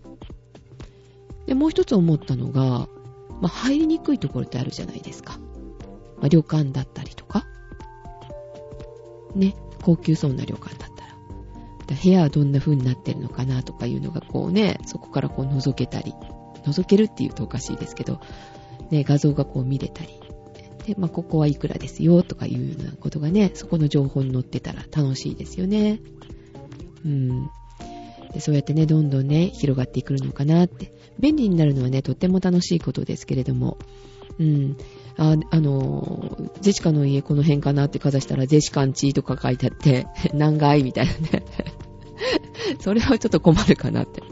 で、もう一つ思ったのが、まあ、入りにくいところってあるじゃないですか。まあ、旅館だったりとか。ね、高級そうな旅館だったら。ら部屋はどんな風になってるのかなとかいうのがこうね、そこからこう覗けたり、覗けるって言うとおかしいですけど、ね、画像がこう見れたり、で、まあ、ここはいくらですよとかいうようなことがね、そこの情報に載ってたら楽しいですよね。うん。でそうやってね、どんどんね、広がっていくのかなって。便利になるのはね、とっても楽しいことですけれども、うん。あ、あの、ジェシカの家この辺かなってかざしたら、ジェシカンチとか書いてあって、何階みたいなね。それはちょっと困るかなって。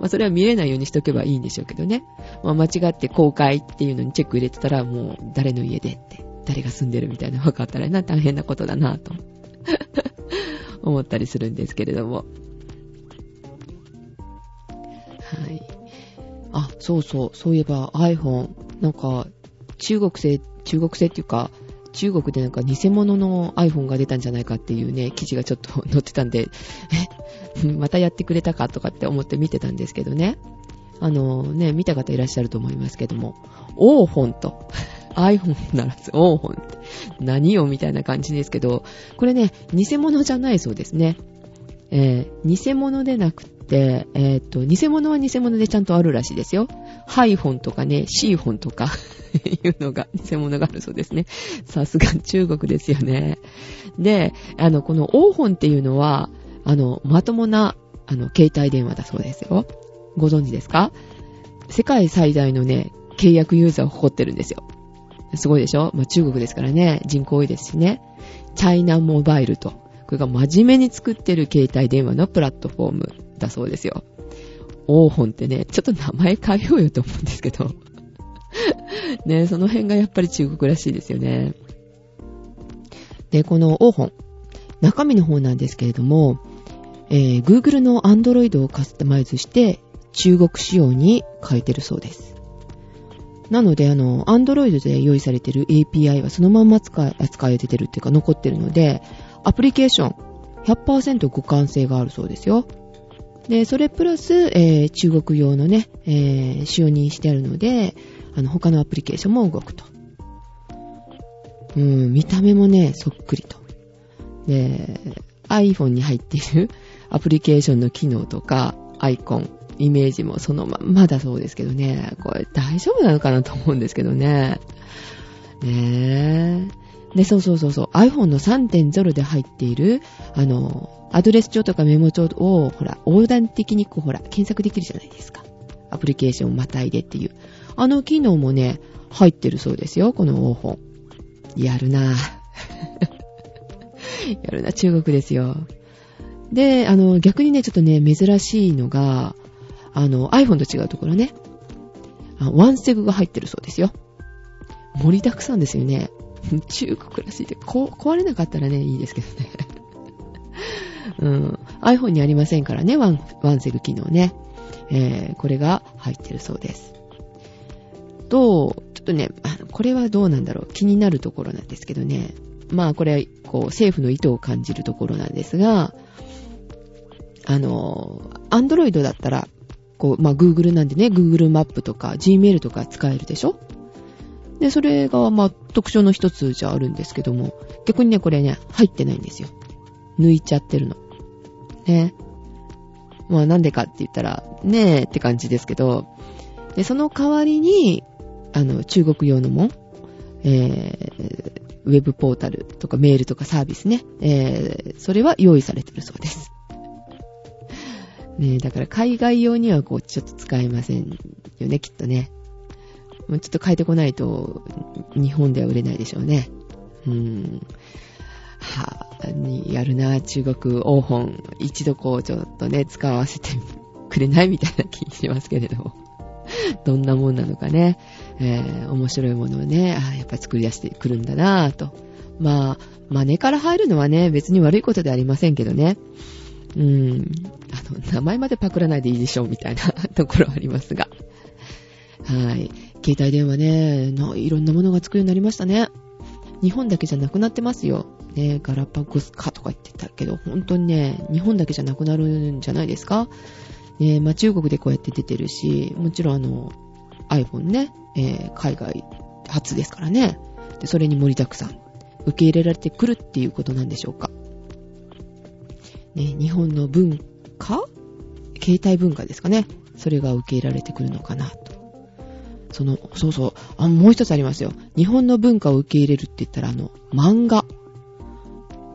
まあそれは見れないようにしとけばいいんでしょうけどね。まあ間違って公開っていうのにチェック入れてたらもう誰の家でって、誰が住んでるみたいな分かったらな、大変なことだなと 思ったりするんですけれども。はい。あ、そうそう。そういえば iPhone、なんか中国製、中国製っていうか、中国でなんか偽物の iPhone が出たんじゃないかっていうね、記事がちょっと載ってたんで、またやってくれたかとかって思って見てたんですけどね。あのね、見た方いらっしゃると思いますけども、オーフォンと、iPhone ならず、オーフォンって何よみたいな感じですけど、これね、偽物じゃないそうですね。えー、偽物でなくて、えっ、と、偽物は偽物でちゃんとあるらしいですよ。ハイフォンとかね、シーフォンとか いうのが、偽物があるそうですね。さすが中国ですよね。で、あの、このオーホンっていうのは、あの、まともな、あの、携帯電話だそうですよ。ご存知ですか？世界最大のね、契約ユーザーを誇ってるんですよ。すごいでしょ？まあ、中国ですからね、人口多いですしね。チャイナモバイルと。これが真面目に作ってる携帯電話のプラットフォームだそうですよ。オーホンってね、ちょっと名前変えようよと思うんですけど。ね、その辺がやっぱり中国らしいですよね。で、このオーホン、中身の方なんですけれども、えー、Google の Android をカスタマイズして中国仕様に変えてるそうです。なので、あの、Android で用意されてる API はそのまんま使い、扱えてるっていうか残ってるので、アプリケーション100%互換性があるそうですよ。で、それプラス、えー、中国用のね、えー、仕様にしてあるので、あの、他のアプリケーションも動くと。うん、見た目もね、そっくりと。で、iPhone に入っている アプリケーションの機能とか、アイコン、イメージもそのままだそうですけどね。これ大丈夫なのかなと思うんですけどね。ねえ。で、そうそうそうそう。iPhone の3.0で入っている、あの、アドレス帳とかメモ帳を、ほら、横断的にこう、ほら、検索できるじゃないですか。アプリケーションをまたいでっていう。あの機能もね、入ってるそうですよ、この o 本。やるなぁ。やるな、中国ですよ。で、あの、逆にね、ちょっとね、珍しいのが、あの、iPhone と違うところね、ワンセグが入ってるそうですよ。盛りだくさんですよね。中国らしいで、こ壊れなかったらね、いいですけどね。うん。iPhone にありませんからね、ワン、ワンセグ機能ね。えー、これが入ってるそうです。と、ちょっとね、これはどうなんだろう。気になるところなんですけどね。まあ、これ、こう、政府の意図を感じるところなんですが、あの、Android だったら、こう、まあ、Google なんでね、Google マップとか Gmail とか使えるでしょ？で、それが、まあ、特徴の一つじゃあるんですけども、逆にね、これね、入ってないんですよ。抜いちゃってるの。ね。まあ、なんでかって言ったら、ねえって感じですけど、で、その代わりに、あの、中国用のもん、えー、ウェブポータルとかメールとかサービスね、えー、それは用意されてるそうです。ねえだから海外用にはこう、ちょっと使えませんよね、きっとね。もうちょっと変えてこないと、日本では売れないでしょうね。うん。はぁ、にやるな、中国王本。一度こう、ちょっとね、使わせてくれないみたいな気しますけれども。どんなもんなのかね。えー、面白いものをね、あやっぱ作り出してくるんだなぁと。まあ、真似から入るのはね、別に悪いことではありませんけどね。うん。あの、名前までパクらないでいいでしょう、みたいな ところはありますが。はい。携帯電話ね、いろんなものが作るようになりましたね。日本だけじゃなくなってますよ。ね、ガラパゴスかとか言ってたけど、本当にね、日本だけじゃなくなるんじゃないですか？ね、まあ、中国でこうやって出てるし、もちろんあの、iPhone ね、えー、海外初ですからね。で、それに盛りだくさん、受け入れられてくるっていうことなんでしょうか。ね、日本の文化？携帯文化ですかね。それが受け入れられてくるのかなと。その、そうそう、あ、もう一つありますよ。日本の文化を受け入れるって言ったら、あの、漫画。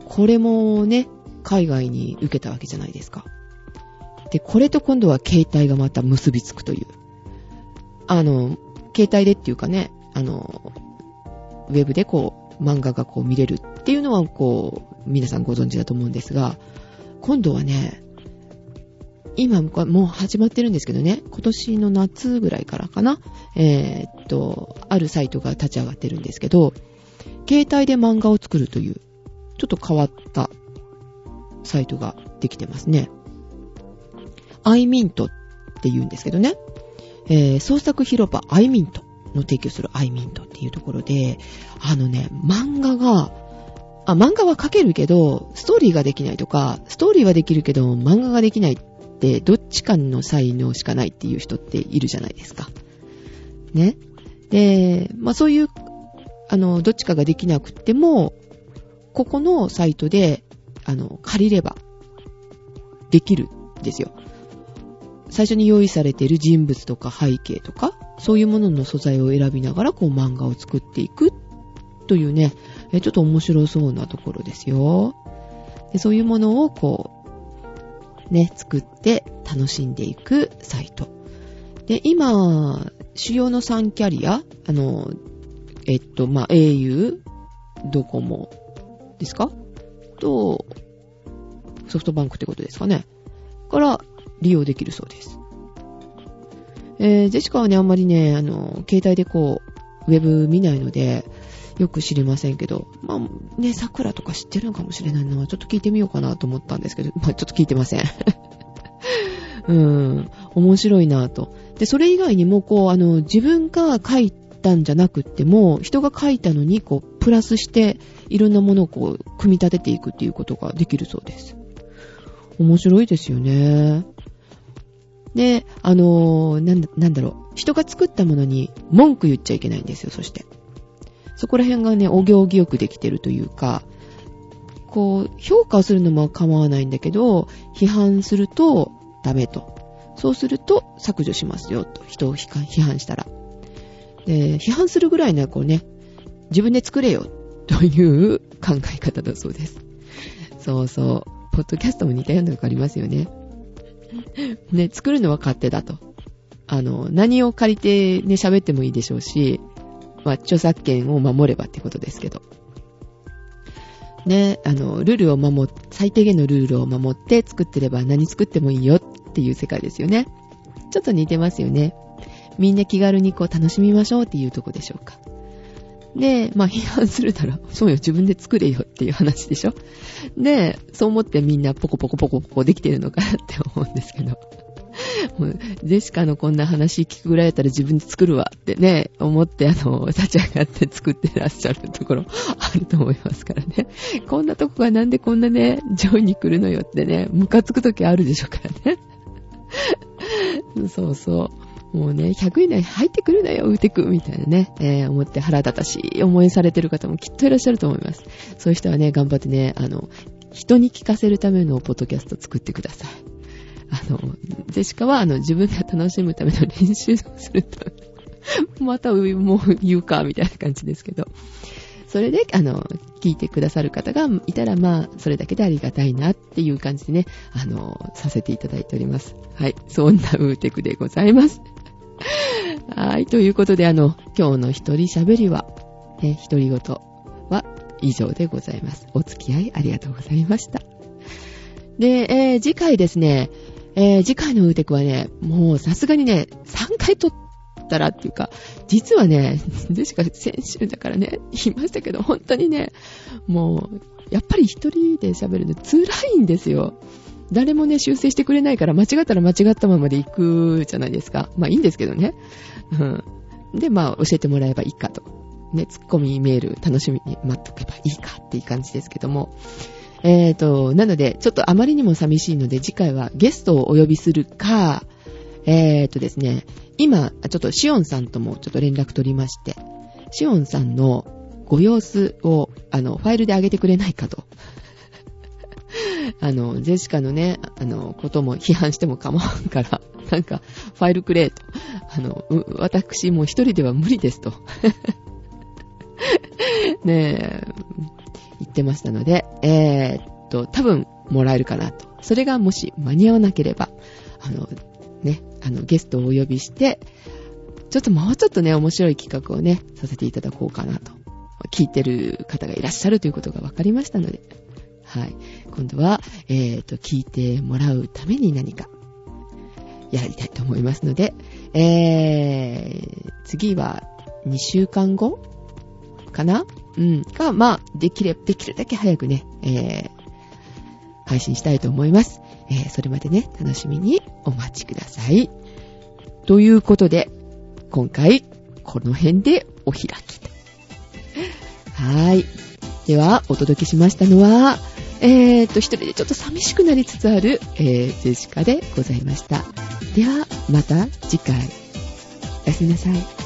これもね、海外に受けたわけじゃないですか。で、これと今度は携帯がまた結びつくという。あの、携帯でっていうかね、あの、ウェブでこう、漫画がこう見れるっていうのはこう、皆さんご存知だと思うんですが、今度はね、今もう始まってるんですけどね、今年の夏ぐらいからかな、えー、っと、あるサイトが立ち上がってるんですけど、携帯で漫画を作るという、ちょっと変わったサイトができてますね。アイミントって言うんですけどね、えー、創作広場アイミントの提供するアイミントっていうところで、あのね、漫画が、あ、漫画は描けるけど、ストーリーができないとか、ストーリーはできるけど、漫画ができないって、どっちかの才能しかないっていう人っているじゃないですか。ね。で、まあそういう、あの、どっちかができなくても、ここのサイトで、あの、借りれば、できるんですよ。最初に用意されている人物とか背景とか、そういうものの素材を選びながら、こう漫画を作っていくというね、ちょっと面白そうなところですよ。でそういうものをこう、ね、作って楽しんでいくサイト。で、今、主要の3キャリア、あの、えっと、まあ、au、ドコモですか？と、ソフトバンクってことですかね。から利用できるそうです。えー、ジェシカはね、あんまりね、あの、携帯でこう、ウェブ見ないので、よく知りませんけど、まあ、ね、桜とか知ってるのかもしれないのは、ちょっと聞いてみようかなと思ったんですけど、まあ、ちょっと聞いてません。うん、面白いなと。で、それ以外にも、こう、あの、自分が書いたんじゃなくっても、人が書いたのに、こう、プラスして、いろんなものをこう、組み立てていくっていうことができるそうです。面白いですよね。で、あのー、なんだ、なんだろう。人が作ったものに文句言っちゃいけないんですよ、そして。そこら辺がね、お行儀よくできてるというか、こう、評価するのも構わないんだけど、批判するとダメと。そうすると削除しますよ、と。人を批判したら。で、批判するぐらいね、こうね、自分で作れよ、という考え方だそうです。そうそう。ポッドキャストも似たようなのがありますよね。ね、作るのは勝手だと。あの、何を借りてね、喋ってもいいでしょうし、まあ、著作権を守ればってことですけど。ね、あの、ルールを守、最低限のルールを守って作ってれば何作ってもいいよっていう世界ですよね。ちょっと似てますよね。みんな気軽にこう楽しみましょうっていうとこでしょうか。で、まあ批判するなら、そうよ、自分で作れよっていう話でしょ。で、そう思ってみんなポコポコポコポコできてるのかなって思うんですけど。もう、ジェシカのこんな話聞くぐらいだったら自分で作るわってね、思って、あの、立ち上がって作ってらっしゃるところ あると思いますからね。こんなとこがなんでこんなね、上位に来るのよってね、ムカつくときあるでしょうからね。そうそう。もうね、100以内入ってくるなよ、ウーテクみたいなね、えー、思って腹立たしい思いされてる方もきっといらっしゃると思います。そういう人はね、頑張ってね、あの、人に聞かせるためのポッドキャスト作ってください。あの、ジェシカは、あの、自分が楽しむための練習をすると、またもう言うか、みたいな感じですけど。それで、あの、聞いてくださる方がいたら、まあ、それだけでありがたいなっていう感じでね、あの、させていただいております。はい。そんなウーテクでございます。はい。ということで、あの、今日の一人喋りは、ね、一人ごとは以上でございます。お付き合いありがとうございました。で、えー、次回ですね、えー、次回のウーテクはね、もうさすがにね、3回撮ったらっていうか、実はね、でしか先週だからね、言いましたけど、本当にね、もう、やっぱり一人で喋るの辛いんですよ。誰もね、修正してくれないから、間違ったら間違ったままで行くじゃないですか。まあいいんですけどね。うん。で、まあ教えてもらえばいいかと。ね、ツッコミメール楽しみに待っとけばいいかっていう感じですけども。えーと、なので、ちょっとあまりにも寂しいので、次回はゲストをお呼びするか、えーとですね、今、ちょっとシオンさんともちょっと連絡取りまして、シオンさんのご様子を、あの、ファイルで上げてくれないかと。あの、ジェシカのね、あの、ことも批判しても構わんから、なんか、ファイルくれと。あの、私もう一人では無理ですと。ねえ、言ってましたので、えー、っと、多分もらえるかなと。それがもし間に合わなければ、あの、ね、あの、ゲストをお呼びして、ちょっともうちょっとね、面白い企画をね、させていただこうかなと。聞いてる方がいらっしゃるということが分かりましたので、はい。今度は、えっ、ー、と、聞いてもらうために何か、やりたいと思いますので、えー、次は2週間後かな？うん。が、まあ、できれば、できるだけ早くね、えー、配信したいと思います。えー、それまでね、楽しみにお待ちください。ということで、今回、この辺でお開き。はい。では、お届けしましたのは、えー、っと、一人でちょっと寂しくなりつつある、えー、ジェシカでございました。では、また次回。おやすみなさい。